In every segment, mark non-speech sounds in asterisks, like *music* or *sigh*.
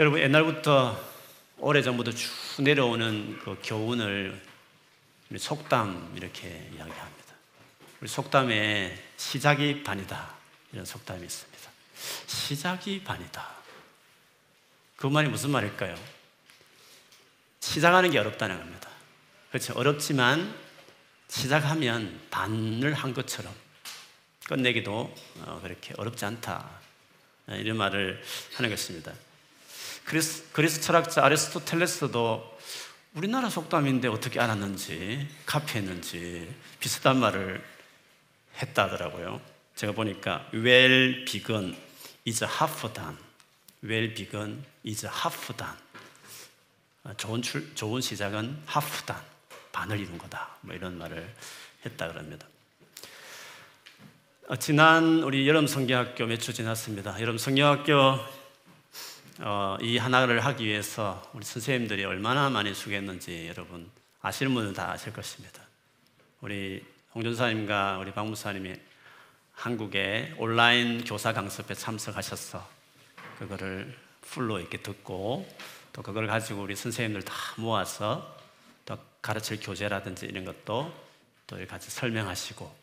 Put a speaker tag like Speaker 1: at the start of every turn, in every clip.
Speaker 1: 여러분 옛날부터 오래전부터 쭉 내려오는 그 교훈을 속담 이렇게 이야기합니다. 우리 속담에 시작이 반이다 이런 속담이 있습니다. 시작이 반이다. 그 말이 무슨 말일까요? 시작하는 게 어렵다는 겁니다. 그렇죠. 어렵지만 시작하면 반을 한 것처럼 끝내기도 어, 그렇게 어렵지 않다. 이런 말을 하는 것입니다. 그리스, 그리스 철학자 아리스토텔레스도 우리나라 속담인데 어떻게 알았는지 카피했는지 비슷한 말을 했다더라고요. 제가 보니까 well begun is half done. well begun is half done. 좋은 출, 좋은 시작은 half done. 반을 이룬 거다. 뭐 이런 말을 했다 그럽니다. 어, 지난 우리 여름 성경학교 몇 주 지났습니다. 여름 성경학교 어, 이 하나를 하기 위해서 우리 선생님들이 얼마나 많이 수고했는지 여러분 아시는 분은 다 아실 것입니다. 우리 홍준사님과 우리 박무사님이 한국에 온라인 교사 강습에 참석하셔서 그거를 풀로 이렇게 듣고 또 그걸 가지고 우리 선생님들 다 모아서 또 가르칠 교재라든지 이런 것도 또 같이 설명하시고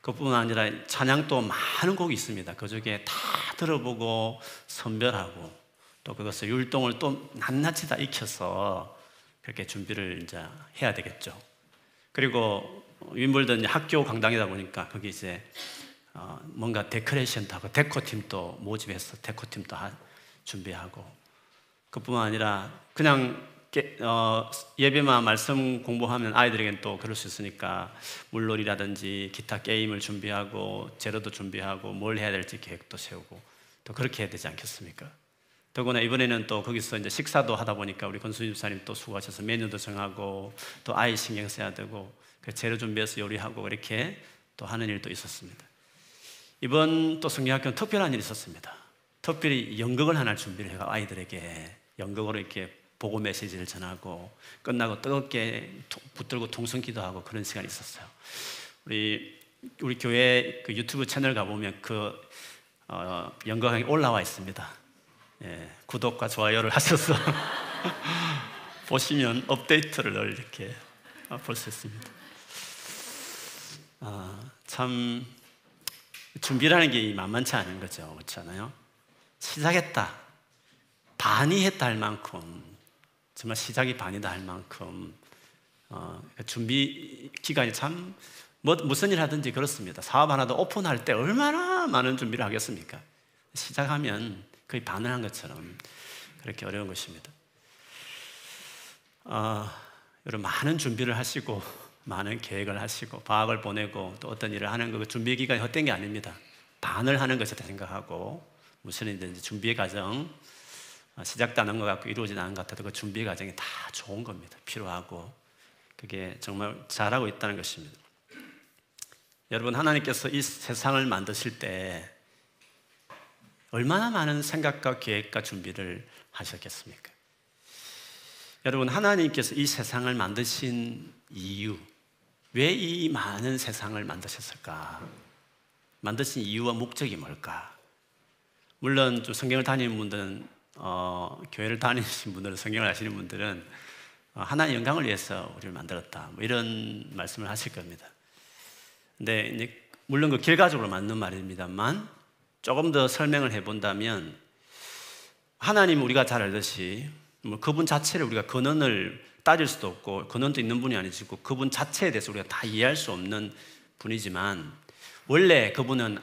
Speaker 1: 그뿐 아니라 찬양도 많은 곡이 있습니다. 그 중에 다 들어보고 선별하고 또 그것을 율동을 또 낱낱이 다 익혀서 그렇게 준비를 이제 해야 되겠죠. 그리고 윈블던 학교 강당이다 보니까 거기 이제 어 뭔가 데코레이션도 하고 데코팀도 모집해서 데코팀도 준비하고 그뿐만 아니라 그냥 어 예배만 말씀 공부하면 아이들에게는 또 그럴 수 있으니까 물놀이라든지 기타 게임을 준비하고 재료도 준비하고 뭘 해야 될지 계획도 세우고 또 그렇게 해야 되지 않겠습니까? 더구나 이번에는 또 거기서 이제 식사도 하다 보니까 우리 권수님 사님 또 수고하셔서 메뉴도 정하고 또 아이 신경 써야 되고 그 재료 준비해서 요리하고 이렇게 또 하는 일도 있었습니다. 이번 또 성경학교는 특별한 일이 있었습니다. 특별히 연극을 하나 준비를 해가 아이들에게 연극으로 이렇게 보고 메시지를 전하고 끝나고 뜨겁게 붙들고 통성 기도하고 그런 시간이 있었어요. 우리 우리 교회 그 유튜브 채널 가보면 그 어, 연극이 올라와 있습니다. 예, 구독과 좋아요를 하셔서 *laughs* 보시면 업데이트를 이렇게 볼 수 있습니다. 아, 참 준비라는 게 만만치 않은 거죠, 그렇잖아요. 시작했다, 반이 했다 할 만큼 정말 시작이 반이다 할 만큼 어, 준비 기간이 참 뭐, 무슨 일 하든지 그렇습니다. 사업 하나도 오픈할 때 얼마나 많은 준비를 하겠습니까? 시작하면 거의 반을 한 것처럼 그렇게 어려운 것입니다. 어, 여러분 많은 준비를 하시고 많은 계획을 하시고 방학을 보내고 또 어떤 일을 하는 그 준비 기간이 헛된 게 아닙니다. 반을 하는 것이다 생각하고 무슨 일든지 준비 과정 어, 시작도 안한것 같고 이루어지지 않은 것 같아도 그 준비 과정이 다 좋은 겁니다. 필요하고 그게 정말 잘하고 있다는 것입니다. 여러분 하나님께서 이 세상을 만드실 때 얼마나 많은 생각과 계획과 준비를 하셨겠습니까? 여러분, 하나님께서 이 세상을 만드신 이유, 왜 이 많은 세상을 만드셨을까? 만드신 이유와 목적이 뭘까? 물론 좀 성경을 다니는 분들은, 어, 교회를 다니신 분들은, 성경을 아시는 분들은 어, 하나님 영광을 위해서 우리를 만들었다. 뭐 이런 말씀을 하실 겁니다. 근데 물론 그 결과적으로 맞는 말입니다만 조금 더 설명을 해본다면 하나님 우리가 잘 알듯이 뭐 그분 자체를 우리가 근원을 따질 수도 없고 근원도 있는 분이 아니시고 그분 자체에 대해서 우리가 다 이해할 수 없는 분이지만 원래 그분은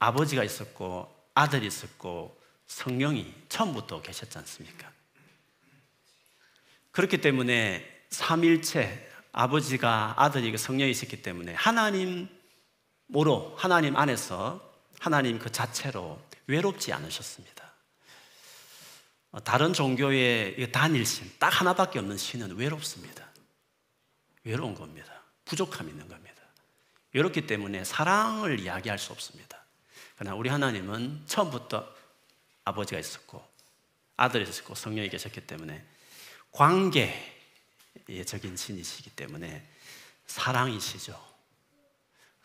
Speaker 1: 아버지가 있었고 아들이 있었고 성령이 처음부터 계셨지 않습니까? 그렇기 때문에 삼일체 아버지가 아들이 성령이 있었기 때문에 하나님으로 하나님 안에서 하나님 그 자체로 외롭지 않으셨습니다. 어, 다른 종교의 단일 신, 딱 하나밖에 없는 신은 외롭습니다. 외로운 겁니다. 부족함이 있는 겁니다. 외롭기 때문에 사랑을 이야기할 수 없습니다. 그러나 우리 하나님은 처음부터 아버지가 있었고, 아들이 있었고, 성령이 계셨기 때문에 관계적인 신이시기 때문에 사랑이시죠.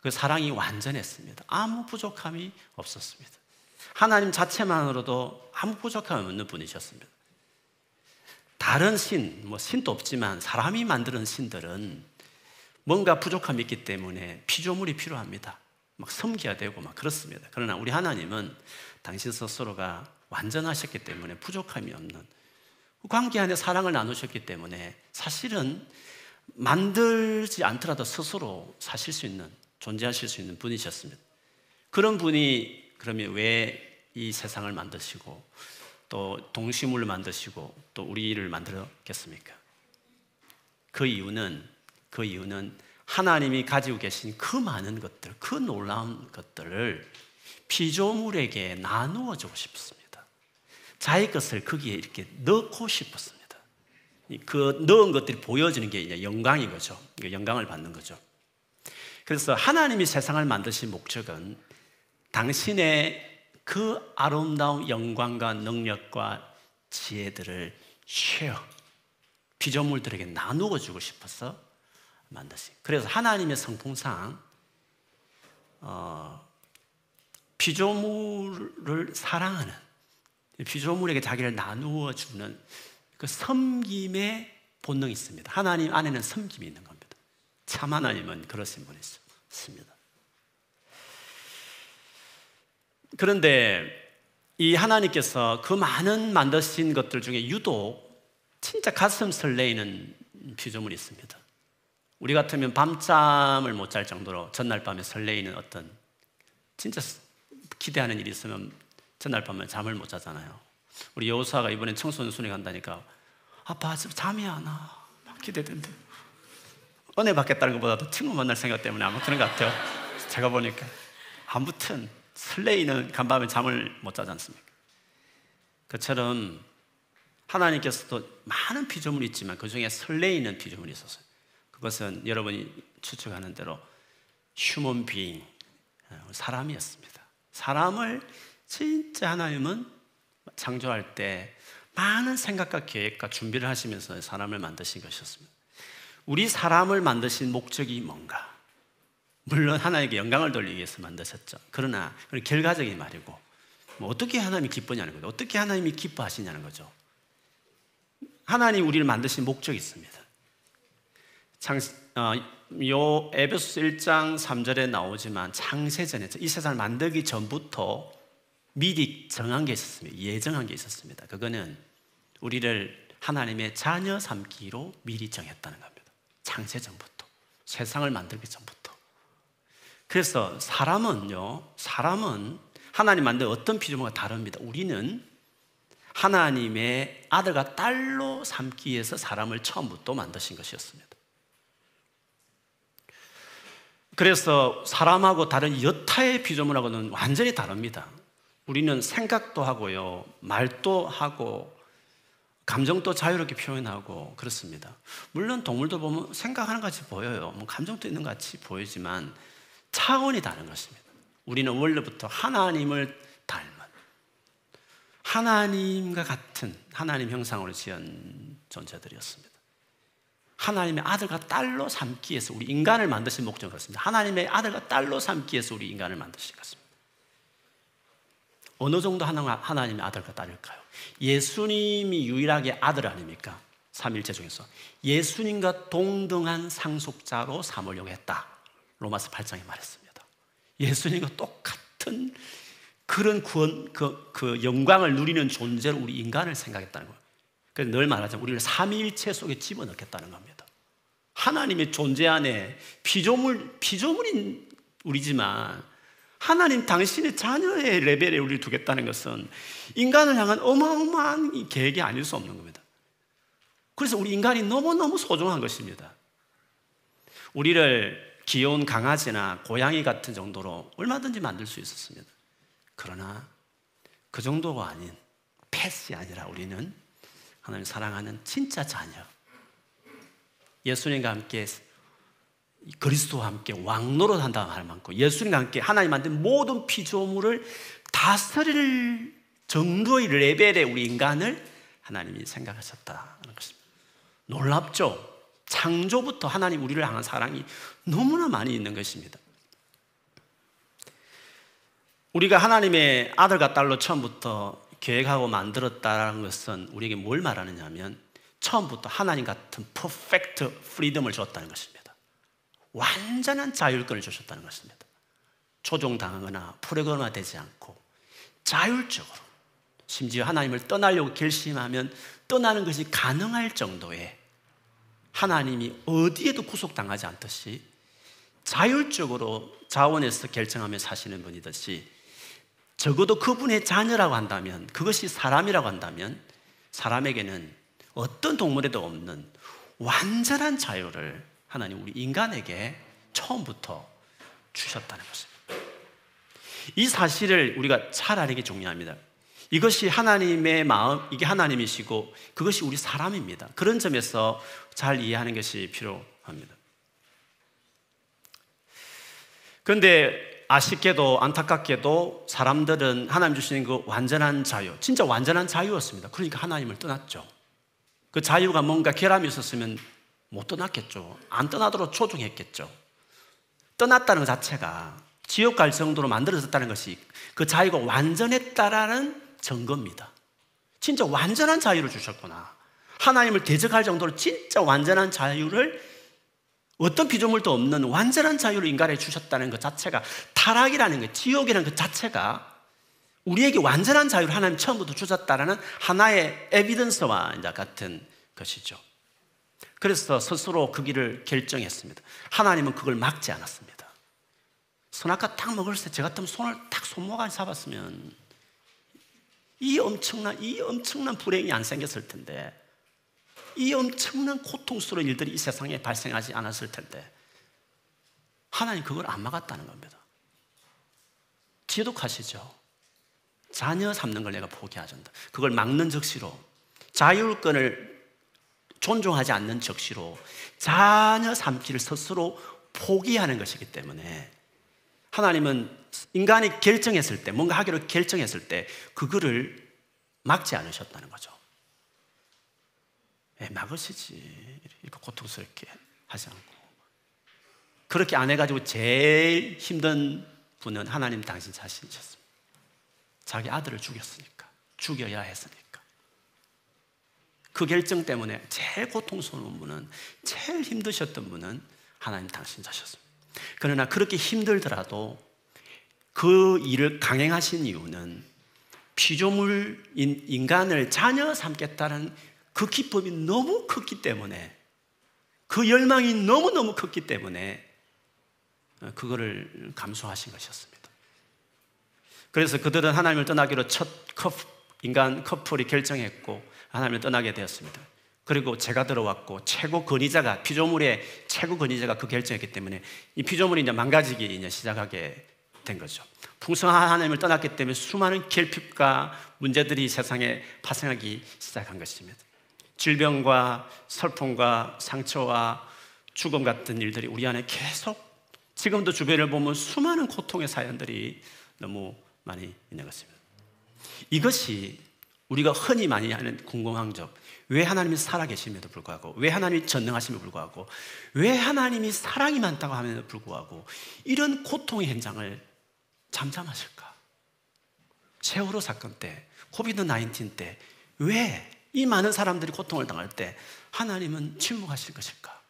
Speaker 1: 그 사랑이 완전했습니다. 아무 부족함이 없었습니다. 하나님 자체만으로도 아무 부족함이 없는 분이셨습니다. 다른 신, 뭐 신도 없지만 사람이 만드는 신들은 뭔가 부족함이 있기 때문에 피조물이 필요합니다. 막 섬겨야 되고 막 그렇습니다. 그러나 우리 하나님은 당신 스스로가 완전하셨기 때문에 부족함이 없는 관계 안에 사랑을 나누셨기 때문에 사실은 만들지 않더라도 스스로 사실 수 있는 존재하실 수 있는 분이셨습니다. 그런 분이 그러면 왜 이 세상을 만드시고 또 동식물을 만드시고 또 우리를 만들었겠습니까? 그 이유는 그 이유는 하나님이 가지고 계신 그 많은 것들, 그 놀라운 것들을 피조물에게 나누어 주고 싶습니다. 자기 것을 거기에 이렇게 넣고 싶었습니다. 그 넣은 것들이 보여지는 게 영광인 거죠. 영광을 받는 거죠. 그래서 하나님이 세상을 만드신 목적은 당신의 그 아름다운 영광과 능력과 지혜들을 쉐어, 피조물들에게 나누어 주고 싶어서 만드신. 그래서 하나님의 성품상 어, 피조물을 사랑하는 피조물에게 자기를 나누어 주는 그 섬김의 본능이 있습니다. 하나님 안에는 섬김이 있는 겁니다. 참 하나님은 그러신 분이십니다. 그런데 이 하나님께서 그 많은 만드신 것들 중에 유독 진짜 가슴 설레이는 피조물이 있습니다. 우리 같으면 밤잠을 못 잘 정도로 전날 밤에 설레이는 어떤 진짜 기대하는 일이 있으면 전날 밤에 잠을 못 자잖아요. 우리 여호수아가 이번엔 청소년 순회 간다니까 아빠 잠이 안 와. 막 기대된대. 은혜 받겠다는 것보다도 친구 만날 생각 때문에 아마 그런 것 같아요. 제가 보니까 아무튼 설레이는 간밤에 잠을 못 자지 않습니까? 그처럼 하나님께서도 많은 피조물이 있지만 그 중에 설레이는 피조물이 있었어요. 그것은 여러분이 추측하는 대로 휴먼 비잉, 사람이었습니다. 사람을 진짜 하나님은 창조할 때 많은 생각과 계획과 준비를 하시면서 사람을 만드신 것이었습니다. 우리 사람을 만드신 목적이 뭔가? 물론 하나님께 영광을 돌리기 위해서 만드셨죠. 그러나 결과적인 말이고, 뭐 어떻게 하나님이 기쁘냐는 거죠. 어떻게 하나님이 기뻐하시냐는 거죠. 하나님 우리를 만드신 목적이 있습니다. 창, 어, 요 에베소 1장 3절에 나오지만 창세전에 이 세상을 만들기 전부터 미리 정한 게 있었습니다. 예정한 게 있었습니다. 그거는 우리를 하나님의 자녀 삼기로 미리 정했다는 겁니다. 창세 전부터 세상을 만들기 전부터. 그래서 사람은요, 사람은 하나님 만든 어떤 피조물과 다릅니다. 우리는 하나님의 아들과 딸로 삼기 위해서 사람을 처음부터 만드신 것이었습니다. 그래서 사람하고 다른 여타의 피조물하고는 완전히 다릅니다. 우리는 생각도 하고요, 말도 하고, 감정도 자유롭게 표현하고 그렇습니다. 물론 동물도 보면 생각하는 것 같이 보여요. 뭐 감정도 있는 것 같이 보이지만 차원이 다른 것입니다. 우리는 원래부터 하나님을 닮은 하나님과 같은 하나님 형상으로 지은 존재들이었습니다. 하나님의 아들과 딸로 삼기 위해서 우리 인간을 만드신 목적은 그렇습니다. 하나님의 아들과 딸로 삼기 위해서 우리 인간을 만드신 것입니다. 어느 정도 하나님의 아들과 딸일까요? 예수님이 유일하게 아들 아닙니까? 삼일체 중에서 예수님과 동등한 상속자로 삼으려고 했다. 로마서 8장에 말했습니다. 예수님과 똑같은 그런 구원, 그, 그 영광을 누리는 존재로 우리 인간을 생각했다는 거예요. 그래서 늘 말하자면 우리를 삼위일체 속에 집어넣겠다는 겁니다. 하나님의 존재 안에 피조물, 피조물인 우리지만 하나님 당신의 자녀의 레벨에 우리를 두겠다는 것은 인간을 향한 어마어마한 계획이 아닐 수 없는 겁니다. 그래서 우리 인간이 너무너무 소중한 것입니다. 우리를 귀여운 강아지나 고양이 같은 정도로 얼마든지 만들 수 있었습니다. 그러나 그 정도가 아닌 패스 아니라 우리는 하나님 사랑하는 진짜 자녀. 예수님과 함께 그리스도와 함께 왕노릇 한다고 할 만큼 예수님과 함께 하나님 만든 모든 피조물을 다스릴 정도의 레벨의 우리 인간을 하나님이 생각하셨다는 것입니다. 놀랍죠? 창조부터 하나님 우리를 향한 사랑이 너무나 많이 있는 것입니다. 우리가 하나님의 아들과 딸로 처음부터 계획하고 만들었다는 것은 우리에게 뭘 말하느냐 하면 처음부터 하나님 같은 퍼펙트 프리덤을 줬다는 것입니다. 완전한 자율권을 주셨다는 것입니다. 조종당하거나 프로그램화되지 않고 자율적으로 심지어 하나님을 떠나려고 결심하면 떠나는 것이 가능할 정도의 하나님이 어디에도 구속당하지 않듯이 자율적으로 자원에서 결정하며 사시는 분이듯이 적어도 그분의 자녀라고 한다면 그것이 사람이라고 한다면 사람에게는 어떤 동물에도 없는 완전한 자유를 하나님 우리 인간에게 처음부터 주셨다는 것입니다. 이 사실을 우리가 잘 알는 게 중요합니다. 이것이 하나님의 마음, 이게 하나님이시고 그것이 우리 사람입니다. 그런 점에서 잘 이해하는 것이 필요합니다. 그런데 아쉽게도 안타깝게도 사람들은 하나님 주시는 그 완전한 자유, 진짜 완전한 자유였습니다. 그러니까 하나님을 떠났죠. 그 자유가 뭔가 결함이 있었으면 못 떠났겠죠. 안 떠나도록 조종했겠죠. 떠났다는 것 자체가 지옥 갈 정도로 만들어졌다는 것이 그 자유가 완전했다라는 증거입니다. 진짜 완전한 자유를 주셨구나. 하나님을 대적할 정도로 진짜 완전한 자유를 어떤 피조물도 없는 완전한 자유를 인간에 주셨다는 것 자체가 타락이라는 것, 지옥이라는 것 자체가 우리에게 완전한 자유를 하나님 처음부터 주셨다라는 하나의 에비던스와 같은 것이죠. 그래서 스스로 그 길을 결정했습니다. 하나님은 그걸 막지 않았습니다. 선악과 딱 먹을 때저 같으면 손을 딱 손모가지 잡았으면 이 엄청난 이 엄청난 불행이 안 생겼을 텐데 이 엄청난 고통스러운 일들이 이 세상에 발생하지 않았을 텐데 하나님 그걸 안 막았다는 겁니다. 지독하시죠. 자녀 삼는 걸 내가 포기하잔다. 그걸 막는 적시로 자율권을 존중하지 않는 적시로 자녀 삼기를 스스로 포기하는 것이기 때문에 하나님은 인간이 결정했을 때, 뭔가 하기로 결정했을 때, 그거를 막지 않으셨다는 거죠. 예, 막으시지. 이렇게 고통스럽게 하지 않고. 그렇게 안 해가지고 제일 힘든 분은 하나님 당신 자신이셨습니다. 자기 아들을 죽였으니까. 죽여야 했으니까. 그 결정 때문에 제일 고통스러운 분은, 제일 힘드셨던 분은 하나님 당신 자셨습니다. 그러나 그렇게 힘들더라도 그 일을 강행하신 이유는 피조물 인간을 자녀 삼겠다는 그 기쁨이 너무 컸기 때문에 그 열망이 너무너무 컸기 때문에 그거를 감수하신 것이었습니다. 그래서 그들은 하나님을 떠나기로 첫 인간 커플이 결정했고 하나님을 떠나게 되었습니다. 그리고 제가 들어왔고 최고 권위자가 피조물의 최고 권위자가 그 결정했기 때문에 이 피조물이 이제 망가지기 이제 시작하게 된 거죠. 풍성한 하나님을 떠났기 때문에 수많은 결핍과 문제들이 세상에 파생하기 시작한 것입니다. 질병과 슬픔과 상처와 죽음 같은 일들이 우리 안에 계속 지금도 주변을 보면 수많은 고통의 사연들이 너무 많이 있는 것입니다. 이것이 우리가 흔히 많이 하는 궁금한 점, 왜 하나님이 살아계심에도 불구하고, 왜 하나님이 전능하심에도 불구하고, 왜 하나님이 사랑이 많다고 함에도 불구하고, 이런 고통의 현장을 잠잠하실까? 세월호 사건 때, 코비드 19 때, 왜 이 많은 사람들이 고통을 당할 때 하나님은 침묵하실 것일까?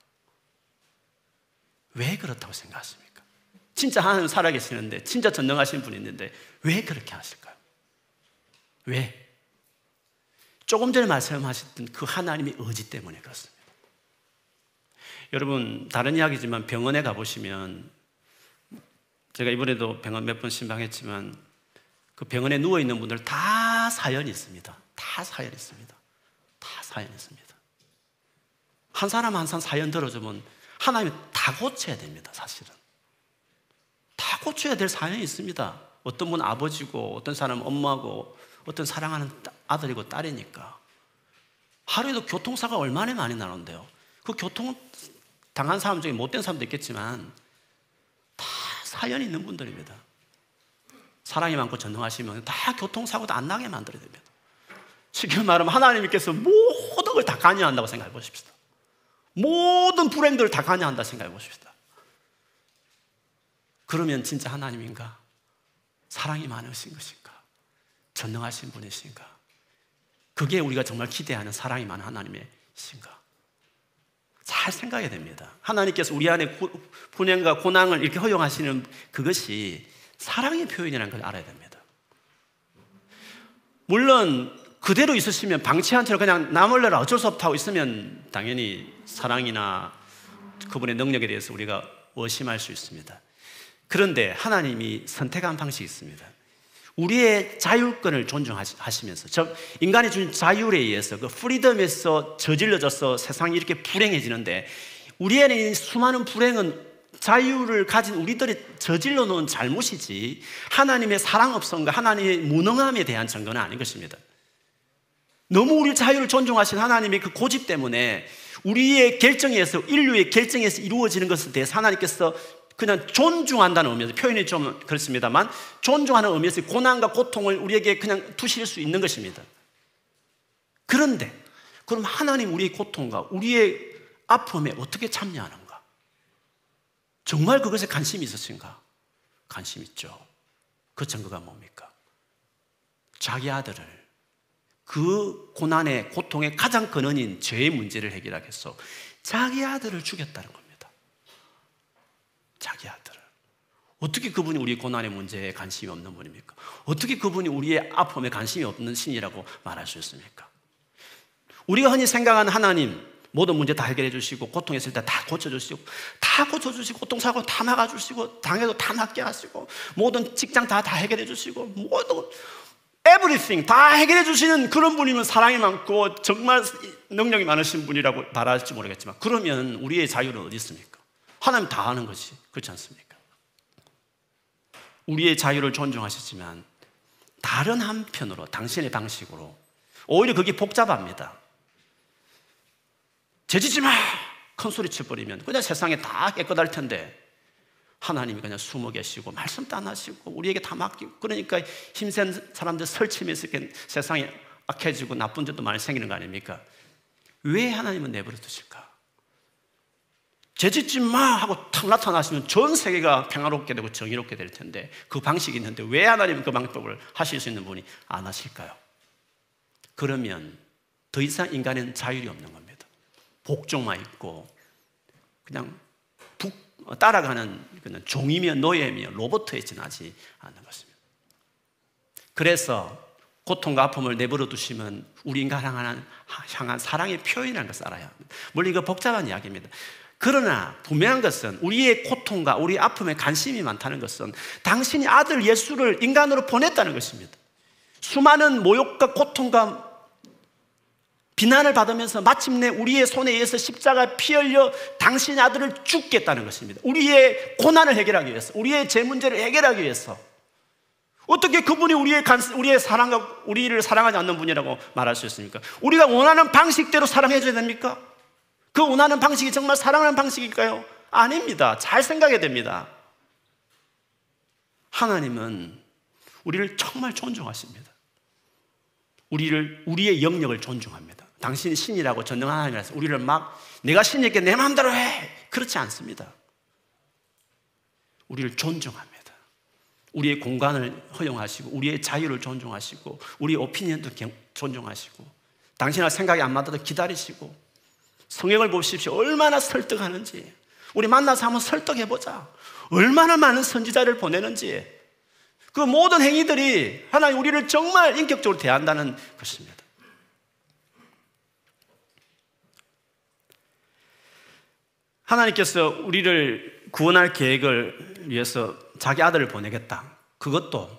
Speaker 1: 왜 그렇다고 생각하십니까? 진짜 하나님 살아계시는데, 진짜 전능하신 분이 있는데, 왜 그렇게 하실까요? 왜? 조금 전에 말씀하셨던 그 하나님의 의지 때문에 그렇습니다. 여러분, 다른 이야기지만 병원에 가보시면 제가 이번에도 병원 몇 번 신방했지만 그 병원에 누워 있는 분들 다 사연이 있습니다. 다 사연이 있습니다. 다 사연이 있습니다. 한 사람 한 사람 사연 들어주면 하나님이 다 고쳐야 됩니다, 사실은. 다 고쳐야 될 사연이 있습니다. 어떤 분 아버지고, 어떤 사람 엄마고, 어떤 사랑하는 아들이고 딸이니까. 하루에도 교통사가 얼마나 많이 나는데요. 그 교통 당한 사람 중에 못된 사람도 있겠지만 다 사연이 있는 분들입니다. 사랑이 많고 전능하시면 다 교통사고도 안 나게 만들어야 됩니다. 지금 말하면 하나님께서 모든 걸 다 관여한다고 생각해 보십시다. 모든 불행들을 다 관여한다 생각해 보십시다. 그러면 진짜 하나님인가? 사랑이 많으신 것인가? 전능하신 분이신가? 그게 우리가 정말 기대하는 사랑이 많은 하나님이신가? 잘 생각해야 됩니다. 하나님께서 우리 안에 분행과 고난을 이렇게 허용하시는 그것이 사랑의 표현이라는 걸 알아야 됩니다. 물론 그대로 있으시면 방치한 채로 그냥 남을래라 어쩔 수 없다고 있으면 당연히 사랑이나 그분의 능력에 대해서 우리가 의심할 수 있습니다. 그런데 하나님이 선택한 방식이 있습니다. 우리의 자율권을 존중하시면서 즉 인간이 준 자율에 의해서 그 프리덤에서 저질러져서 세상이 이렇게 불행해지는데 우리 안에 있는 수많은 불행은 자유를 가진 우리들이 저질러 놓은 잘못이지 하나님의 사랑 없음과 하나님의 무능함에 대한 증거는 아닌 것입니다. 너무 우리 자유를 존중하신 하나님의 그 고집 때문에 우리의 결정에서 인류의 결정에서 이루어지는 것에 대해서 하나님께서 그냥 존중한다는 의미에서 표현이 좀 그렇습니다만 존중하는 의미에서 고난과 고통을 우리에게 그냥 두실 수 있는 것입니다. 그런데 그럼 하나님 우리의 고통과 우리의 아픔에 어떻게 참여하는가? 정말 그것에 관심이 있으신가? 관심 있죠. 그 증거가 뭡니까? 자기 아들을 그 고난의 고통의 가장 근원인 죄의 문제를 위해서 자기 아들을 죽였다는 겁니다. 자기 아들을. 어떻게 그분이 우리 고난의 문제에 관심이 없는 분입니까? 어떻게 그분이 우리의 아픔에 관심이 없는 신이라고 말할 수 있습니까? 우리가 흔히 생각하는 하나님, 모든 문제 다 해결해 주시고, 고통했을 때 다 고쳐주시고, 다 고쳐주시고, 고통사고 다 막아주시고, 당해도 다 낫게 하시고, 모든 직장 다, 다 해결해 주시고, 모든, everything 다 해결해 주시는 그런 분이면 사랑이 많고, 정말 능력이 많으신 분이라고 말할지 모르겠지만, 그러면 우리의 자유는 어디 있습니까? 하나님 다 하는 것이 그렇지 않습니까? 우리의 자유를 존중하시지만 다른 한편으로 당신의 방식으로 오히려 그게 복잡합니다. 재지지 마! 큰 소리 쳐버리면 그냥 세상에 다 깨끗할 텐데 하나님이 그냥 숨어 계시고 말씀도 안 하시고 우리에게 다 맡기고 그러니까 힘센 사람들 설치면서 세상에 악해지고 나쁜 짓도 많이 생기는 거 아닙니까? 왜 하나님은 내버려 두실까? 죄짓지 마 하고 탁 나타나시면 전 세계가 평화롭게 되고 정의롭게 될 텐데 그 방식이 있는데 왜 하나님은 그 방법을 하실 수 있는 분이 안 하실까요? 그러면 더 이상 인간은 자율이 없는 겁니다. 복종만 있고 그냥 북, 따라가는 그냥 종이며 노예며 로버트에 지나지 않는 것입니다. 그래서 고통과 아픔을 내버려 두시면 우리 인간 향한, 향한 사랑의 표현이라는 것을 알아야 합니다. 물론 이거 복잡한 이야기입니다. 그러나 분명한 것은 우리의 고통과 우리 아픔에 관심이 많다는 것은 당신이 아들 예수를 인간으로 보냈다는 것입니다. 수많은 모욕과 고통과 비난을 받으면서 마침내 우리의 손에 의해서 십자가 피 흘려 당신의 아들을 죽겠다는 것입니다. 우리의 고난을 해결하기 위해서, 우리의 제 문제를 해결하기 위해서. 어떻게 그분이 우리의 간, 우리의 사랑과 우리를 사랑하지 않는 분이라고 말할 수 있습니까? 우리가 원하는 방식대로 사랑해줘야 됩니까? 그 원하는 방식이 정말 사랑하는 방식일까요? 아닙니다. 잘 생각해야 됩니다. 하나님은 우리를 정말 존중하십니다. 우리를, 우리의 영역을 존중합니다. 당신이 신이라고 전능한 하나님이라서 우리를 막 내가 신이니까 내 마음대로 해! 그렇지 않습니다. 우리를 존중합니다. 우리의 공간을 허용하시고, 우리의 자유를 존중하시고, 우리의 오피니언도 존중하시고, 당신과 생각이 안 맞아도 기다리시고, 성경을 보십시오. 얼마나 설득하는지. 우리 만나서 한번 설득해보자. 얼마나 많은 선지자를 보내는지. 그 모든 행위들이 하나님 우리를 정말 인격적으로 대한다는 것입니다. 하나님께서 우리를 구원할 계획을 위해서 자기 아들을 보내겠다. 그것도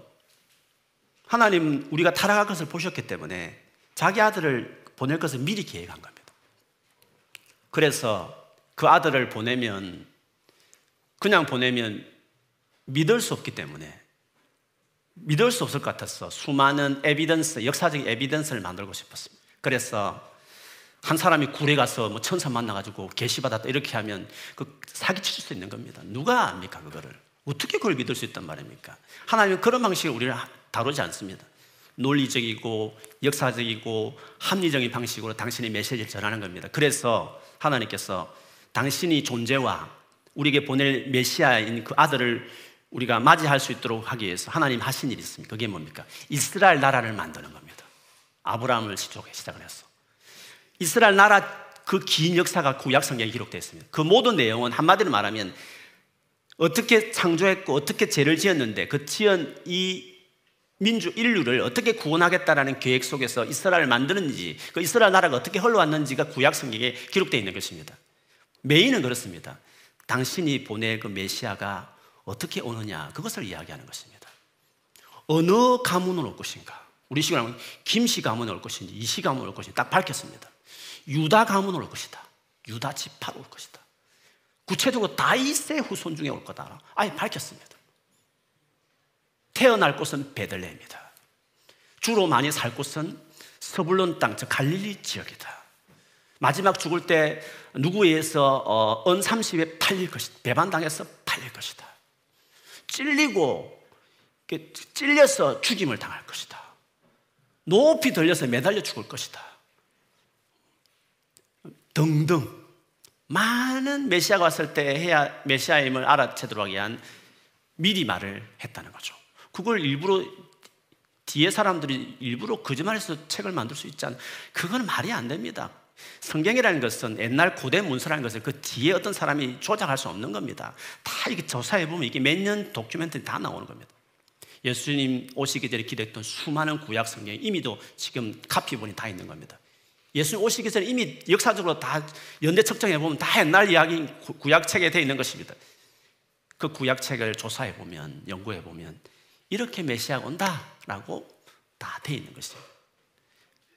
Speaker 1: 하나님 우리가 타락할 것을 보셨기 때문에 자기 아들을 보낼 것을 미리 계획한 겁니다. 그래서 그 아들을 보내면 그냥 보내면 믿을 수 없기 때문에 믿을 수 없을 것 같았어. 수많은 에비던스, 역사적인 에비던스를 만들고 싶었습니다. 그래서 한 사람이 굴에 가서 뭐 천사 만나가지고 계시받았다 이렇게 하면 그 사기칠 수 있는 겁니다. 누가 압니까 그거를? 어떻게 그걸 믿을 수 있단 말입니까? 하나님은 그런 방식을 우리를 다루지 않습니다. 논리적이고 역사적이고 합리적인 방식으로 당신의 메시지를 전하는 겁니다. 그래서 하나님께서 당신이 존재와 우리에게 보낼 메시아인 그 아들을 우리가 맞이할 수 있도록 하기 위해서 하나님 하신 일이 있습니다. 그게 뭡니까? 이스라엘 나라를 만드는 겁니다. 아브라함을 시작을 했어. 이스라엘 나라 그 긴 역사가 구약 성경에 기록되어 있습니다. 그 모든 내용은 한마디로 말하면 어떻게 창조했고 어떻게 죄를 지었는데 그 지은 이 민주 인류를 어떻게 구원하겠다라는 계획 속에서 이스라엘을 만드는지 그 이스라엘 나라가 어떻게 흘러왔는지가 구약 성경에 기록되어 있는 것입니다. 메인은 그렇습니다. 당신이 보낼 그 메시아가 어떻게 오느냐 그것을 이야기하는 것입니다. 어느 가문으로 올 것인가? 우리 시간에 김씨 가문으로 올 것인지 이씨 가문으로 올 것인지 딱 밝혔습니다. 유다 가문으로 올 것이다. 유다 지파로 올 것이다. 구체적으로 다윗의 후손 중에 올 거다. 아예 밝혔습니다. 태어날 곳은 베들레입니다. 주로 많이 살 곳은 서불론 땅, 즉 갈릴리 지역이다. 마지막 죽을 때 누구에 의해서 어, 은 30에 팔릴 것이다. 배반당해서 팔릴 것이다. 찔리고 찔려서 죽임을 당할 것이다. 높이 들려서 매달려 죽을 것이다. 등등 많은 메시아가 왔을 때 해야 메시아임을 알아채도록 위한 미리 말을 했다는 거죠. 그걸 일부러 뒤에 사람들이 일부러 거짓말해서 책을 만들 수 있지 않 그건 말이 안 됩니다. 성경이라는 것은 옛날 고대 문서라는 것을 그 뒤에 어떤 사람이 조작할 수 없는 겁니다. 다 이게 조사해 보면 이게 몇 년 도큐멘터리 다 나오는 겁니다. 예수님 오시기 전에 기대했던 수많은 구약 성경이 이미도 지금 카피본이 다 있는 겁니다. 예수님 오시기 전에 이미 역사적으로 다 연대 측정해 보면 다 옛날 이야기 구약 책에 되어 있는 것입니다. 그 구약 책을 조사해 보면 연구해 보면 이렇게 메시아가 온다라고 다 되어 있는 것입니다.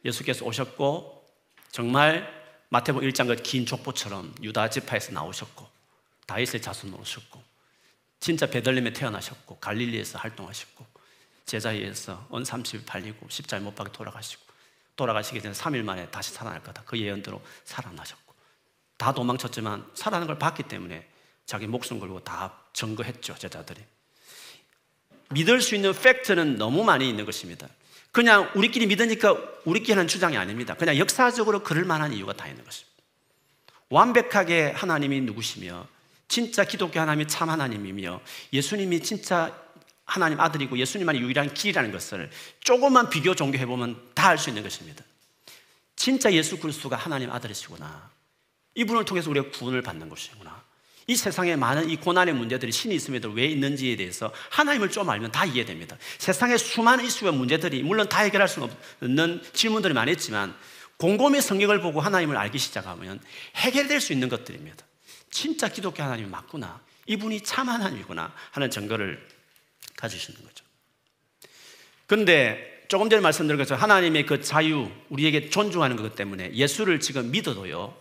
Speaker 1: 예수께서 오셨고 정말 마태복음 1장 그긴 족보처럼 유다 지파에서 나오셨고 다윗의 자손으로 오셨고 진짜 베들렘에 태어나셨고 갈릴리에서 활동하셨고 제자리에서 언 30일 팔리고 십자에 못 박혀 돌아가시고 돌아가시기 전에 3일 만에 다시 살아날 거다. 그 예언대로 살아나셨고 다 도망쳤지만 살아나는 걸 봤기 때문에 자기 목숨 걸고 다 증거했죠 제자들이 믿을 수 있는 팩트는 너무 많이 있는 것입니다. 그냥 우리끼리 믿으니까 우리끼리 하는 주장이 아닙니다. 그냥 역사적으로 그럴 만한 이유가 다 있는 것입니다. 완벽하게 하나님이 누구시며 진짜 기독교 하나님이 참 하나님이며 예수님이 진짜 하나님 아들이고 예수님만이 유일한 길이라는 것을 조금만 비교 종교해 보면 다 알 수 있는 것입니다. 진짜 예수 그리스도가 하나님 아들이시구나. 이분을 통해서 우리가 구원을 받는 것이구나. 이 세상에 많은 이 고난의 문제들이 신이 있음에도 왜 있는지에 대해서 하나님을 좀 알면 다 이해됩니다. 세상에 수많은 이슈와 문제들이 물론 다 해결할 수 없는 질문들이 많이 있지만 곰곰이 성경을 보고 하나님을 알기 시작하면 해결될 수 있는 것들입니다. 진짜 기독교 하나님이 맞구나. 이분이 참 하나님이구나 하는 증거를 가지시는 거죠. 근데 조금 전에 말씀드린 것처럼 하나님의 그 자유, 우리에게 존중하는 것 때문에 예수를 지금 믿어도요,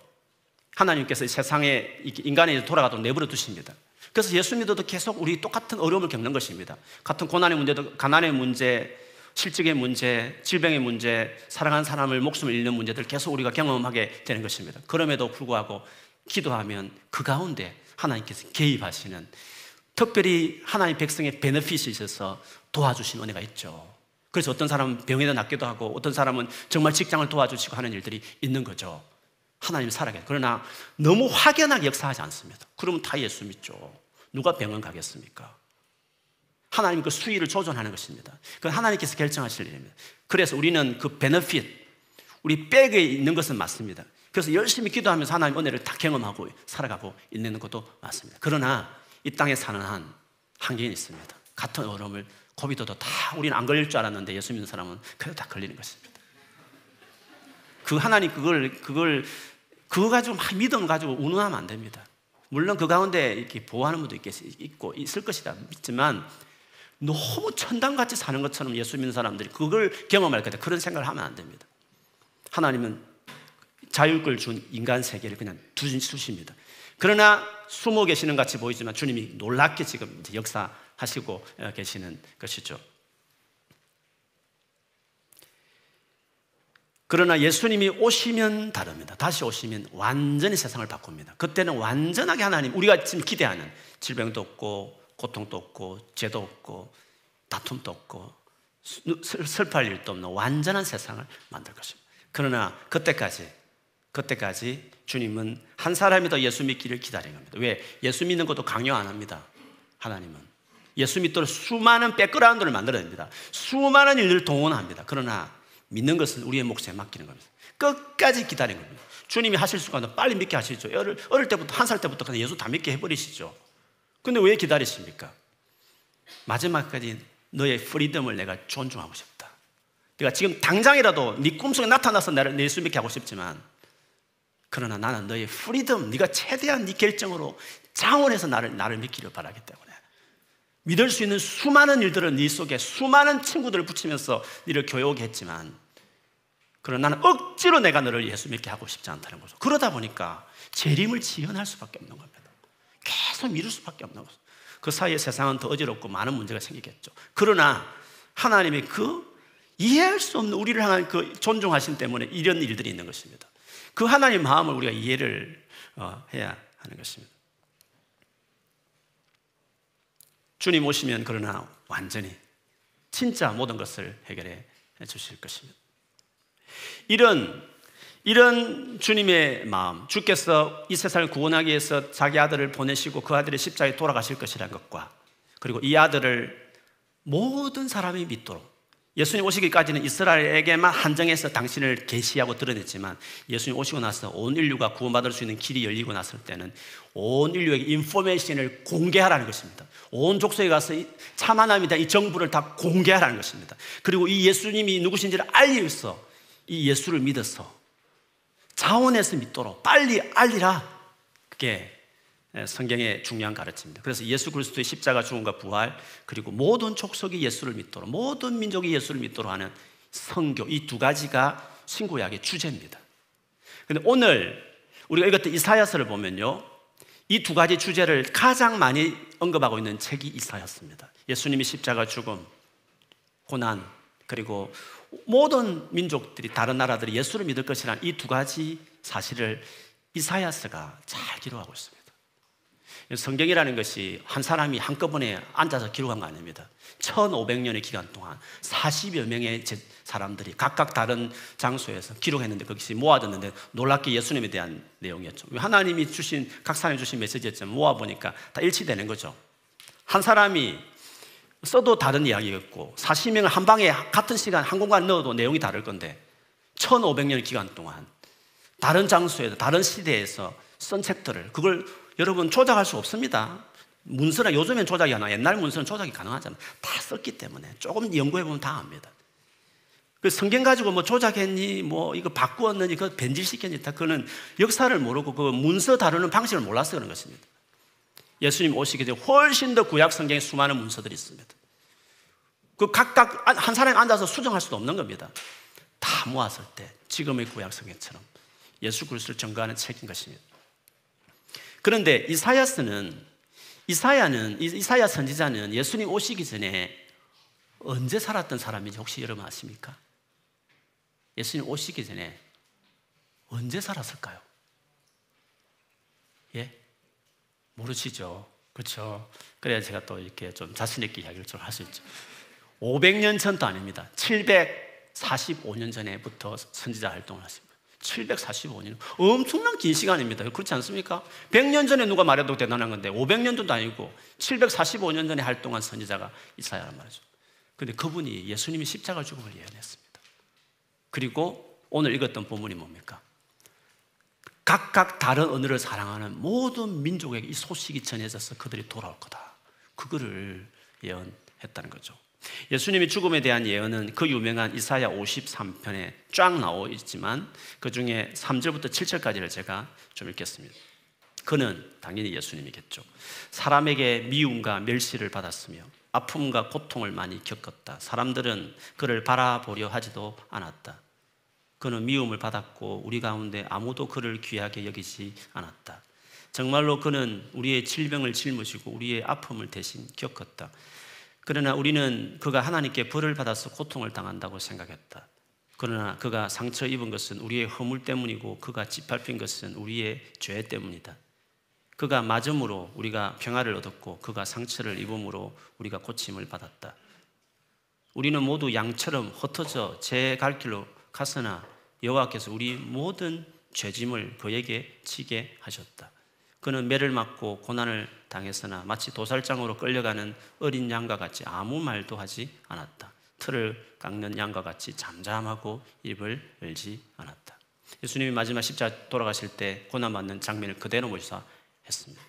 Speaker 1: 하나님께서 세상에 인간에 돌아가도록 내버려 두십니다. 그래서 예수 믿어도 계속 우리 똑같은 어려움을 겪는 것입니다. 같은 고난의 문제도 가난의 문제, 실직의 문제, 질병의 문제, 사랑하는 사람을 목숨을 잃는 문제들 계속 우리가 경험하게 되는 것입니다. 그럼에도 불구하고 기도하면 그 가운데 하나님께서 개입하시는 특별히 하나님 백성의 베너핏이 있어서 도와주신 은혜가 있죠. 그래서 어떤 사람은 병에도 낫기도 하고 어떤 사람은 정말 직장을 도와주시고 하는 일들이 있는 거죠. 하나님 살아계. 그러나 너무 확연하게 역사하지 않습니다. 그러면 다 예수 믿죠. 누가 병원 가겠습니까? 하나님 그 수위를 조절하는 것입니다. 그 하나님께서 결정하실 일입니다. 그래서 우리는 그 베너핏, 우리 백에 있는 것은 맞습니다. 그래서 열심히 기도하면서 하나님 은혜를 다 경험하고 살아가고 있는 것도 맞습니다. 그러나 이 땅에 사는 한 한계는 있습니다. 같은 어려움을 코비드도 다 우리는 안 걸릴 줄 알았는데 예수 믿는 사람은 그래도 다 걸리는 것입니다. 그 하나님 그걸 그걸 그거 가지고 막 믿음 가지고 운운하면 안 됩니다. 물론 그 가운데 이렇게 보호하는 분도 있고 있을 것이다 믿지만 너무 천당같이 사는 것처럼 예수 믿는 사람들이 그걸 경험할 거다 그런 생각을 하면 안 됩니다. 하나님은 자율을 준 인간 세계를 그냥 두십니다. 그러나 숨어 계시는 같이 보이지만 주님이 놀랍게 지금 역사하시고 계시는 것이죠. 그러나 예수님이 오시면 다릅니다. 다시 오시면 완전히 세상을 바꿉니다. 그때는 완전하게 하나님, 우리가 지금 기대하는 질병도 없고, 고통도 없고, 죄도 없고, 다툼도 없고, 슬퍼할 일도 없는 완전한 세상을 만들 것입니다. 그러나 그때까지, 그때까지 주님은 한 사람이 더 예수 믿기를 기다리는 겁니다. 왜? 예수 믿는 것도 강요 안 합니다. 하나님은. 예수 믿도록 수많은 백그라운드를 만들어냅니다. 수많은 일들을 동원합니다. 그러나 믿는 것은 우리의 몫에 맡기는 겁니다. 끝까지 기다리는 겁니다. 주님이 하실 없는 빨리 믿게 하시죠. 어릴, 어릴 때부터, 한 살 때부터 그냥 예수 다 믿게 해버리시죠. 근데 왜 기다리십니까? 마지막까지 너의 freedom을 내가 존중하고 싶다. 내가 지금 당장이라도 네 꿈속에 나타나서 나를 예수 믿게 하고 싶지만 그러나 나는 너의 freedom, 네가 최대한 네 결정으로 자원해서 나를 나를 믿기를 바라기 때문에 믿을 수 있는 수많은 일들을 네 속에 수많은 친구들을 붙이면서 너를 교육하게 했지만 그러나 나는 억지로 내가 너를 예수 믿게 하고 싶지 않다는 거죠. 그러다 보니까 재림을 지연할 수밖에 없는 겁니다. 계속 미룰 수밖에 없는 거죠. 그 사이에 세상은 더 어지럽고 많은 문제가 생기겠죠. 그러나 하나님이 그 이해할 수 없는 우리를 향한 그 존중하심 때문에 이런 일들이 있는 것입니다. 그 하나님 마음을 우리가 이해를 어, 해야 하는 것입니다. 주님 오시면 그러나 완전히 진짜 모든 것을 해결해 주실 것입니다. 이런 이런 주님의 마음, 주께서 이 세상을 구원하기 위해서 자기 아들을 보내시고 그 아들이 십자가에 돌아가실 것이라는 것과 그리고 이 아들을 모든 사람이 믿도록 예수님 오시기까지는 이스라엘에게만 한정해서 당신을 계시하고 드러냈지만 예수님 오시고 나서 온 인류가 구원받을 수 있는 길이 열리고 났을 때는 온 인류에게 인포메이션을 공개하라는 것입니다. 온 족속에 가서 참 하나님이다 이 정부를 다 공개하라는 것입니다. 그리고 이 예수님이 누구신지를 알리면서 이 예수를 믿어서 자원해서 믿도록 빨리 알리라. 그게 성경의 중요한 가르침입니다. 그래서 예수 그리스도의 십자가 죽음과 부활 그리고 모든 족속이 예수를 믿도록 모든 민족이 예수를 믿도록 하는 성교 이 두 가지가 신구약의 주제입니다. 근데 오늘 우리가 읽었던 이사야서를 보면요. 이 두 가지 주제를 가장 많이 언급하고 있는 책이 이사야서입니다. 예수님이 십자가 죽음, 고난, 그리고 모든 민족들이 다른 나라들이 예수를 믿을 것이라는 이두 가지 사실을 이사야서가 잘 기록하고 있습니다. 성경이라는 것이 한 사람이 한꺼번에 앉아서 기록한 거 아닙니다. 1500년의 기간 동안 40여 명의 사람들이 각각 다른 장소에서 기록했는데 그것이 모아졌는데 놀랍게 예수님에 대한 내용이었죠. 하나님이 주신 각 사람이 주신 메시지였지만 모아보니까 다 일치되는 거죠. 한 사람이 써도 다른 이야기였고 40명을 한 방에 같은 시간 한 공간 넣어도 내용이 다를 건데 1500년 기간 동안 다른 장소에서 다른 시대에서 쓴 책들을 그걸 여러분 조작할 수 없습니다. 문서나 요즘엔 조작이 안 나. 옛날 문서는 조작이 가능하잖아요. 다 썼기 때문에 조금 연구해 보면 다 압니다. 그 성경 가지고 뭐 조작했니, 뭐 이거 바꾸었느니, 그 변질시켰니, 다 그거는 역사를 모르고 그 문서 다루는 방식을 몰라서 그런 것입니다. 예수님 오시기 전에 훨씬 더 구약 성경에 수많은 문서들이 있습니다. 그 각각 한 사람이 앉아서 수정할 수도 없는 겁니다. 다 모았을 때 지금의 구약 성경처럼 예수 그리스도를 증거하는 책인 것입니다. 그런데 이사야스는 이사야는 이사야 선지자는 예수님 오시기 전에 언제 살았던 사람인지 혹시 여러분 아십니까? 예수님 오시기 전에 언제 살았을까요? 예? 모르시죠? 그렇죠? 그래야 제가 또 이렇게 좀 자신 있게 이야기를 좀 할 수 있죠. 500년 전도 아닙니다. 745년 전에부터 선지자 활동을 하십니다. 745년. 엄청난 긴 시간입니다. 그렇지 않습니까? 100년 전에 누가 말해도 대단한 건데 500년도 아니고 745년 전에 활동한 선지자가 이사야란 말이죠. 근데 그분이 예수님이 십자가 죽음을 예언했습니다. 그리고 오늘 읽었던 본문이 뭡니까? 각각 다른 언어를 사랑하는 모든 민족에게 이 소식이 전해져서 그들이 돌아올 거다. 그거를 예언했다는 거죠. 예수님의 죽음에 대한 예언은 그 유명한 이사야 53편에 쫙 나와 있지만 그 중에 3절부터 7절까지를 제가 좀 읽겠습니다. 그는 당연히 예수님이겠죠. 사람에게 미움과 멸시를 받았으며 아픔과 고통을 많이 겪었다. 사람들은 그를 바라보려 하지도 않았다. 그는 미움을 받았고 우리 가운데 아무도 그를 귀하게 여기지 않았다. 정말로 그는 우리의 질병을 짊으시고 우리의 아픔을 대신 겪었다. 그러나 우리는 그가 하나님께 벌을 받아서 고통을 당한다고 생각했다. 그러나 그가 상처 입은 것은 우리의 허물 때문이고 그가 짓밟힌 것은 우리의 죄 때문이다. 그가 맞음으로 우리가 평화를 얻었고 그가 상처를 입음으로 우리가 고침을 받았다. 우리는 모두 양처럼 흩어져 제 갈 길로 갔으나 여호와께서 우리 모든 죄짐을 그에게 지게 하셨다. 그는 매를 맞고 고난을 당했으나 마치 도살장으로 끌려가는 어린 양과 같이 아무 말도 하지 않았다. 틀을 깎는 양과 같이 잠잠하고 입을 열지 않았다. 예수님이 마지막 십자 돌아가실 때 고난 받는 장면을 그대로 묘사했습니다.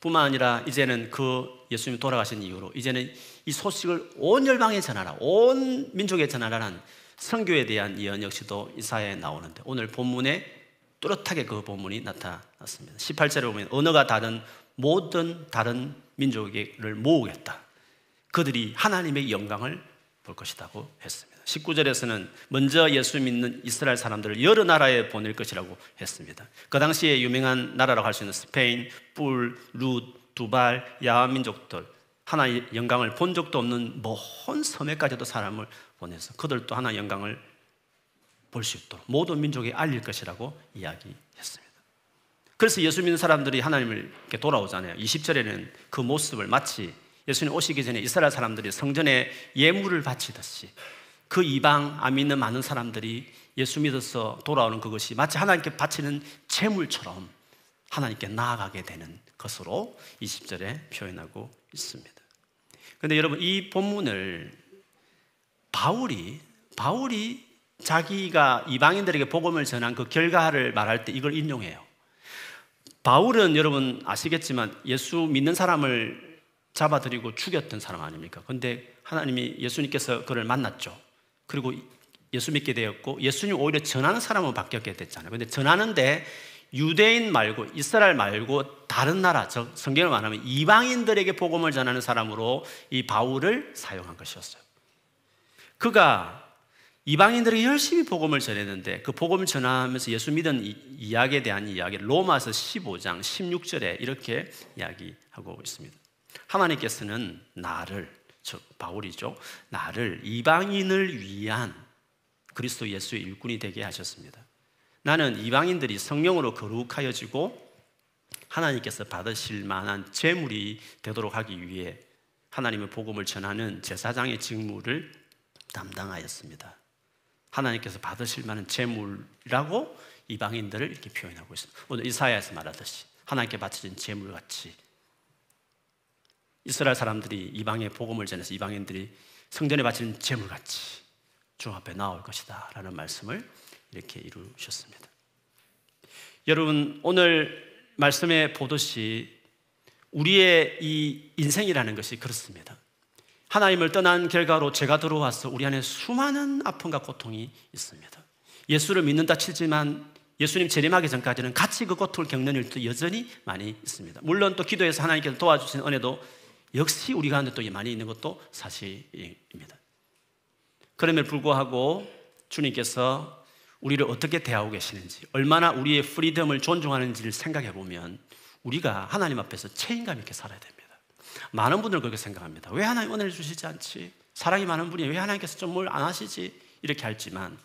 Speaker 1: 뿐만 아니라 이제는 그 예수님이 돌아가신 이후로 이제는 이 소식을 온 열방에 전하라, 온 민족에 전하라는 성교에 대한 예언 역시도 이사야에 나오는데 오늘 본문에 뚜렷하게 그 본문이 나타났습니다. 18절에 보면 언어가 다른 모든 다른 민족을 모으겠다. 그들이 하나님의 영광을 볼 것이라고 했습니다. 19절에서는 먼저 예수 믿는 이스라엘 사람들을 여러 나라에 보낼 것이라고 했습니다. 그 당시에 유명한 나라라고 할 수 있는 스페인, 뿔, 룻, 두발, 야한 민족들 하나의 영광을 본 적도 없는 먼 섬에까지도 사람을 보내서 그들도 하나 영광을 볼 수 있도록 모든 민족에 알릴 것이라고 이야기했습니다. 그래서 예수 믿는 사람들이 하나님을 돌아오잖아요. 20절에는 그 모습을 마치 예수님 오시기 전에 이스라엘 사람들이 성전에 예물을 바치듯이 그 이방 안 믿는 많은 사람들이 예수 믿어서 돌아오는 그것이 마치 하나님께 바치는 제물처럼 하나님께 나아가게 되는 것으로 20절에 표현하고 있습니다. 그런데 여러분 이 본문을 바울이 바울이 자기가 이방인들에게 복음을 전한 그 결과를 말할 때 이걸 인용해요. 바울은 여러분 아시겠지만 예수 믿는 사람을 잡아들이고 죽였던 사람 아닙니까? 근데 하나님이 예수님께서 그를 만났죠. 그리고 예수 믿게 되었고 예수님 오히려 전하는 사람으로 바뀌었게 됐잖아요. 근데 전하는데 유대인 말고 이스라엘 말고 다른 나라, 즉 성경을 말하면 이방인들에게 복음을 전하는 사람으로 이 바울을 사용한 것이었어요. 그가 이방인들에게 열심히 복음을 전했는데 그 복음을 전하면서 예수 믿은 이 야기에 대한 이야기를 로마서 15장 16절에 이렇게 이야기하고 있습니다. 하나님께서는 나를 즉 바울이죠. 나를 이방인을 위한 그리스도 예수의 일꾼이 되게 하셨습니다. 나는 이방인들이 성령으로 거룩하여지고 하나님께서 받으실 만한 제물이 되도록 하기 위해 하나님의 복음을 전하는 제사장의 직무를 담당하였습니다. 하나님께서 받으실 만한 제물이라고 이방인들을 이렇게 표현하고 있습니다. 오늘 이사야에서 말하듯이 하나님께 바쳐진 제물같이 이스라엘 사람들이 이방의 복음을 전해서 이방인들이 성전에 바치는 제물같이 주 앞에 나올 것이다 라는 말씀을 이렇게 이루셨습니다. 여러분 오늘 말씀에 보듯이 우리의 이 인생이라는 것이 그렇습니다. 하나님을 떠난 결과로 제가 들어와서 우리 안에 수많은 아픔과 고통이 있습니다. 예수를 믿는다 치지만 예수님 재림하기 전까지는 같이 그 고통을 겪는 일도 여전히 많이 있습니다. 물론 또 기도해서 하나님께서 도와주신 은혜도 역시 우리 가운데 또 많이 있는 것도 사실입니다. 그럼에도 불구하고 주님께서 우리를 어떻게 대하고 계시는지, 얼마나 우리의 프리덤을 존중하는지를 생각해 보면 우리가 하나님 앞에서 책임감 있게 살아야 됩니다. 많은 분들 그렇게 생각합니다. 왜 하나님 은혜를 주시지 않지? 사랑이 많은 분이 왜 하나님께서 좀 뭘 안 하시지? 이렇게 할지만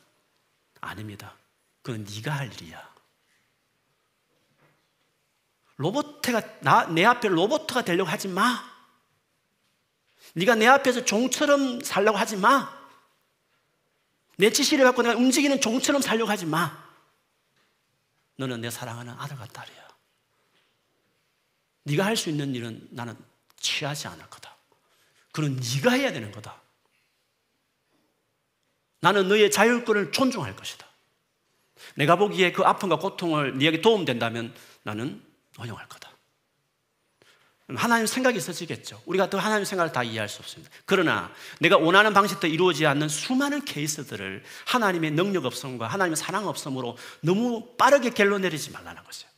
Speaker 1: 아닙니다. 그건 네가 할 일이야. 로봇가 나, 내 앞에 로봇가 되려고 하지 마. 네가 내 앞에서 종처럼 살려고 하지 마. 내 지시를 받고 내가 움직이는 종처럼 살려고 하지 마. 너는 내 사랑하는 아들과 딸이야. 네가 할 수 있는 일은 나는 취하지 않을 거다. 그는 네가 해야 되는 거다. 나는 너의 자율권을 존중할 것이다. 내가 보기에 그 아픔과 고통을 네에게 도움된다면 나는 허용할 거다. 하나님 생각이 있어지겠죠. 우리가 또 하나님 생각을 다 이해할 수 없습니다. 그러나 내가 원하는 방식대로 이루어지지 않는 수많은 케이스들을 하나님의 능력 없음과 하나님의 사랑 없음으로 너무 빠르게 결론 내리지 말라는 것이에요.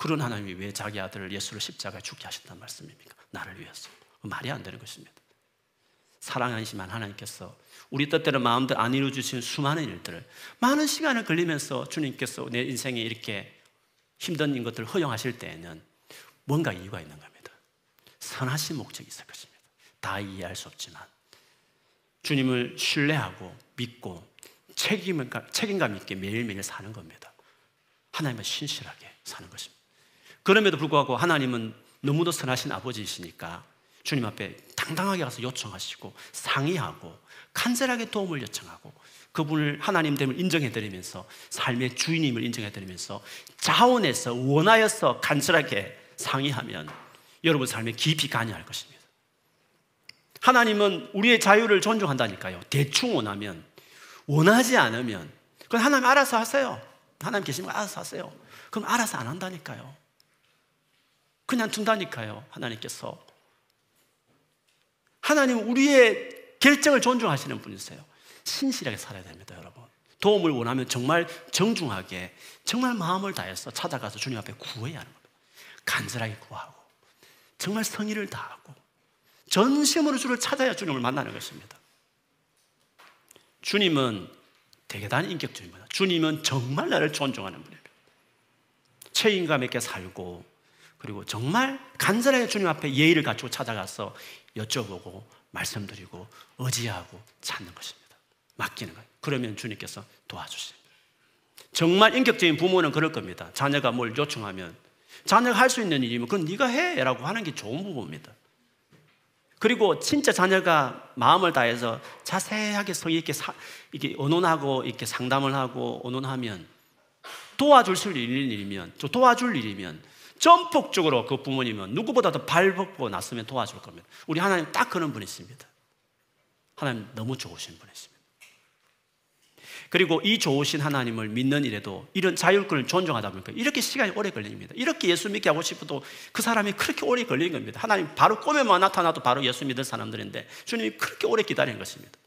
Speaker 1: 그런 하나님이 왜 자기 아들을 예수를 십자가에 죽게 하셨단 말씀입니까? 나를 위해서. 말이 안 되는 것입니다. 사랑하시만 하나님께서 우리 뜻대로 마음대로 안 이루어주신 수많은 일들을 많은 시간을 걸리면서 주님께서 내 인생에 이렇게 힘든 것들을 허용하실 때에는 뭔가 이유가 있는 겁니다. 선하신 목적이 있을 것입니다. 다 이해할 수 없지만 주님을 신뢰하고 믿고 책임감 있게 매일매일 사는 겁니다. 하나님을 신실하게 사는 것입니다. 그럼에도 불구하고 하나님은 너무도 선하신 아버지이시니까 주님 앞에 당당하게 가서 요청하시고 상의하고 간절하게 도움을 요청하고 그분을 하나님 됨을 인정해 드리면서 삶의 주인임을 인정해 드리면서 자원해서 원하여서 간절하게 상의하면 여러분 삶에 깊이 관여할 것입니다. 하나님은 우리의 자유를 존중한다니까요. 대충 원하면 원하지 않으면 그건 하나님 알아서 하세요. 하나님 계시면 알아서 하세요. 그럼 알아서 안 한다니까요. 그냥 둔다니까요. 하나님께서 하나님은 우리의 결정을 존중하시는 분이세요. 신실하게 살아야 됩니다, 여러분. 도움을 원하면 정말 정중하게, 정말 마음을 다해서 찾아가서 주님 앞에 구해야 하는 겁니다. 간절하게 구하고, 정말 성의를 다하고, 전심으로 주를 찾아야 주님을 만나는 것입니다. 주님은 대단히 인격적입니다. 주님은 정말 나를 존중하는 분입니다. 책임감 있게 살고, 그리고 정말 간절하게 주님 앞에 예의를 갖추고 찾아가서 여쭤보고 말씀드리고 의지하고 찾는 것입니다. 맡기는 거예요. 그러면 주님께서 도와주십니다. 정말 인격적인 부모는 그럴 겁니다. 자녀가 뭘 요청하면 자녀가 할 수 있는 일이면 그건 네가 해라고 하는 게 좋은 부모입니다. 그리고 진짜 자녀가 마음을 다해서 자세하게 성의 있게 사, 이렇게 언론하고 이렇게 상담을 하고 언론하면 도와줄 수 있는 일이면 또 도와줄 일이면 전폭적으로 그 부모님은 누구보다도 발벗고 났으면 도와줄 겁니다. 우리 하나님 딱 그런 분이십니다. 하나님 너무 좋으신 분이십니다. 그리고 이 좋으신 하나님을 믿는 일에도 이런 자율권을 존중하다 보니까 이렇게 시간이 오래 걸립니다. 이렇게 예수 믿게 하고 싶어도 그 사람이 그렇게 오래 걸리는 겁니다. 하나님 바로 꿈에만 나타나도 바로 예수 믿을 사람들인데 주님이 그렇게 오래 기다리는 것입니다.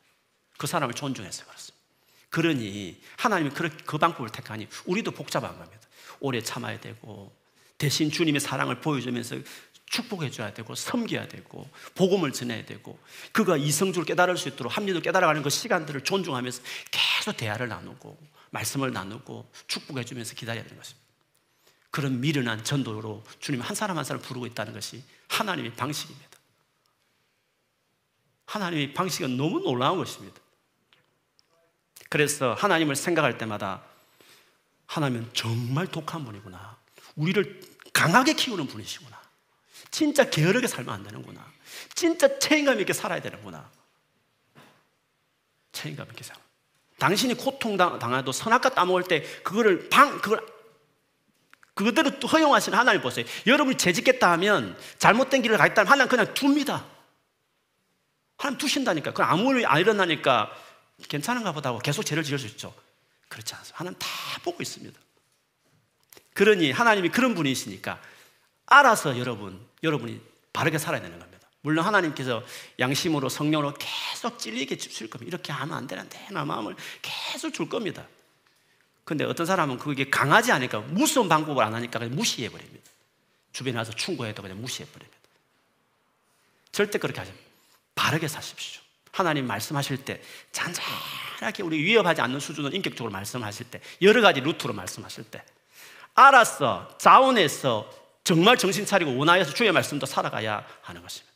Speaker 1: 그 사람을 존중해서 그렇습니다. 그러니 하나님이 그 방법을 택하니 우리도 복잡한 겁니다. 오래 참아야 되고 대신 주님의 사랑을 보여주면서 축복해 줘야 되고 섬겨야 되고 복음을 전해야 되고 그가 이성적으로 깨달을 수 있도록 합리도 깨달아가는 그 시간들을 존중하면서 계속 대화를 나누고 말씀을 나누고 축복해 주면서 기다려야 되는 것입니다. 그런 미련한 전도로 주님 한 사람 한 사람 부르고 있다는 것이 하나님의 방식입니다. 하나님의 방식은 너무 놀라운 것입니다. 그래서 하나님을 생각할 때마다 하나님은 정말 독한 분이구나. 우리를 강하게 키우는 분이시구나. 진짜 게으르게 살면 안 되는구나. 진짜 책임감 있게 살아야 되는구나. 책임감 있게 살. 당신이 고통 당해도 선악과 따먹을 때 그거를 방 그걸 그대로 허용하시는 하나님 보세요. 여러분이 죄짓겠다 하면 잘못된 길을 가 있다면 하나님 그냥 둡니다. 하나님 두신다니까. 그럼 아무 일이 안 일어나니까 괜찮은가 보다 하고 계속 죄를 지을 수 있죠. 그렇지 않습니다. 하나님 다 보고 있습니다. 그러니 하나님이 그런 분이시니까 알아서 여러분, 여러분이 바르게 살아야 되는 겁니다. 물론 하나님께서 양심으로 성령으로 계속 찔리게 주실 겁니다. 이렇게 하면 안 되는데, 나 마음을 계속 줄 겁니다. 근데 어떤 사람은 그게 강하지 않으니까 무서운 방법을 안 하니까 그냥 무시해 버립니다. 주변에 와서 충고해도 그냥 무시해 버립니다. 절대 그렇게 하지 바르게 사십시오. 하나님 말씀하실 때 잔잔하게 우리 위협하지 않는 수준으로 인격적으로 말씀하실 때 여러 가지 루트로 말씀하실 때 알았어. 자원해서 정말 정신 차리고 원하여서 주의 말씀도 살아가야 하는 것입니다.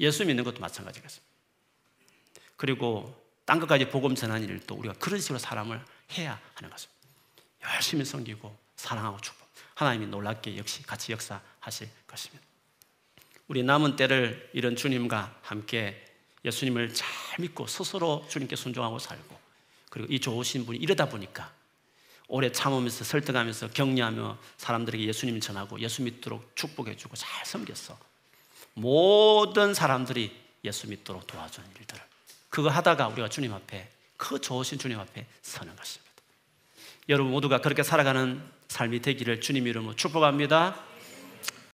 Speaker 1: 예수 믿는 것도 마찬가지겠습니다. 그리고 딴 것까지 복음 전하는 일도 우리가 그런 식으로 사람을 해야 하는 것입니다. 열심히 섬기고 사랑하고 축복. 하나님이 놀랍게 역시 같이 역사하실 것입니다. 우리 남은 때를 이런 주님과 함께 예수님을 잘 믿고 스스로 주님께 순종하고 살고 그리고 이 좋으신 분이 이러다 보니까 오래 참으면서 설득하면서 격려하며 사람들에게 예수님 전하고 예수 믿도록 축복해주고 잘 섬겼어. 모든 사람들이 예수 믿도록 도와주는 일들을 그거 하다가 우리가 주님 앞에 그 좋으신 주님 앞에 서는 것입니다. 여러분 모두가 그렇게 살아가는 삶이 되기를 주님 이름으로 축복합니다.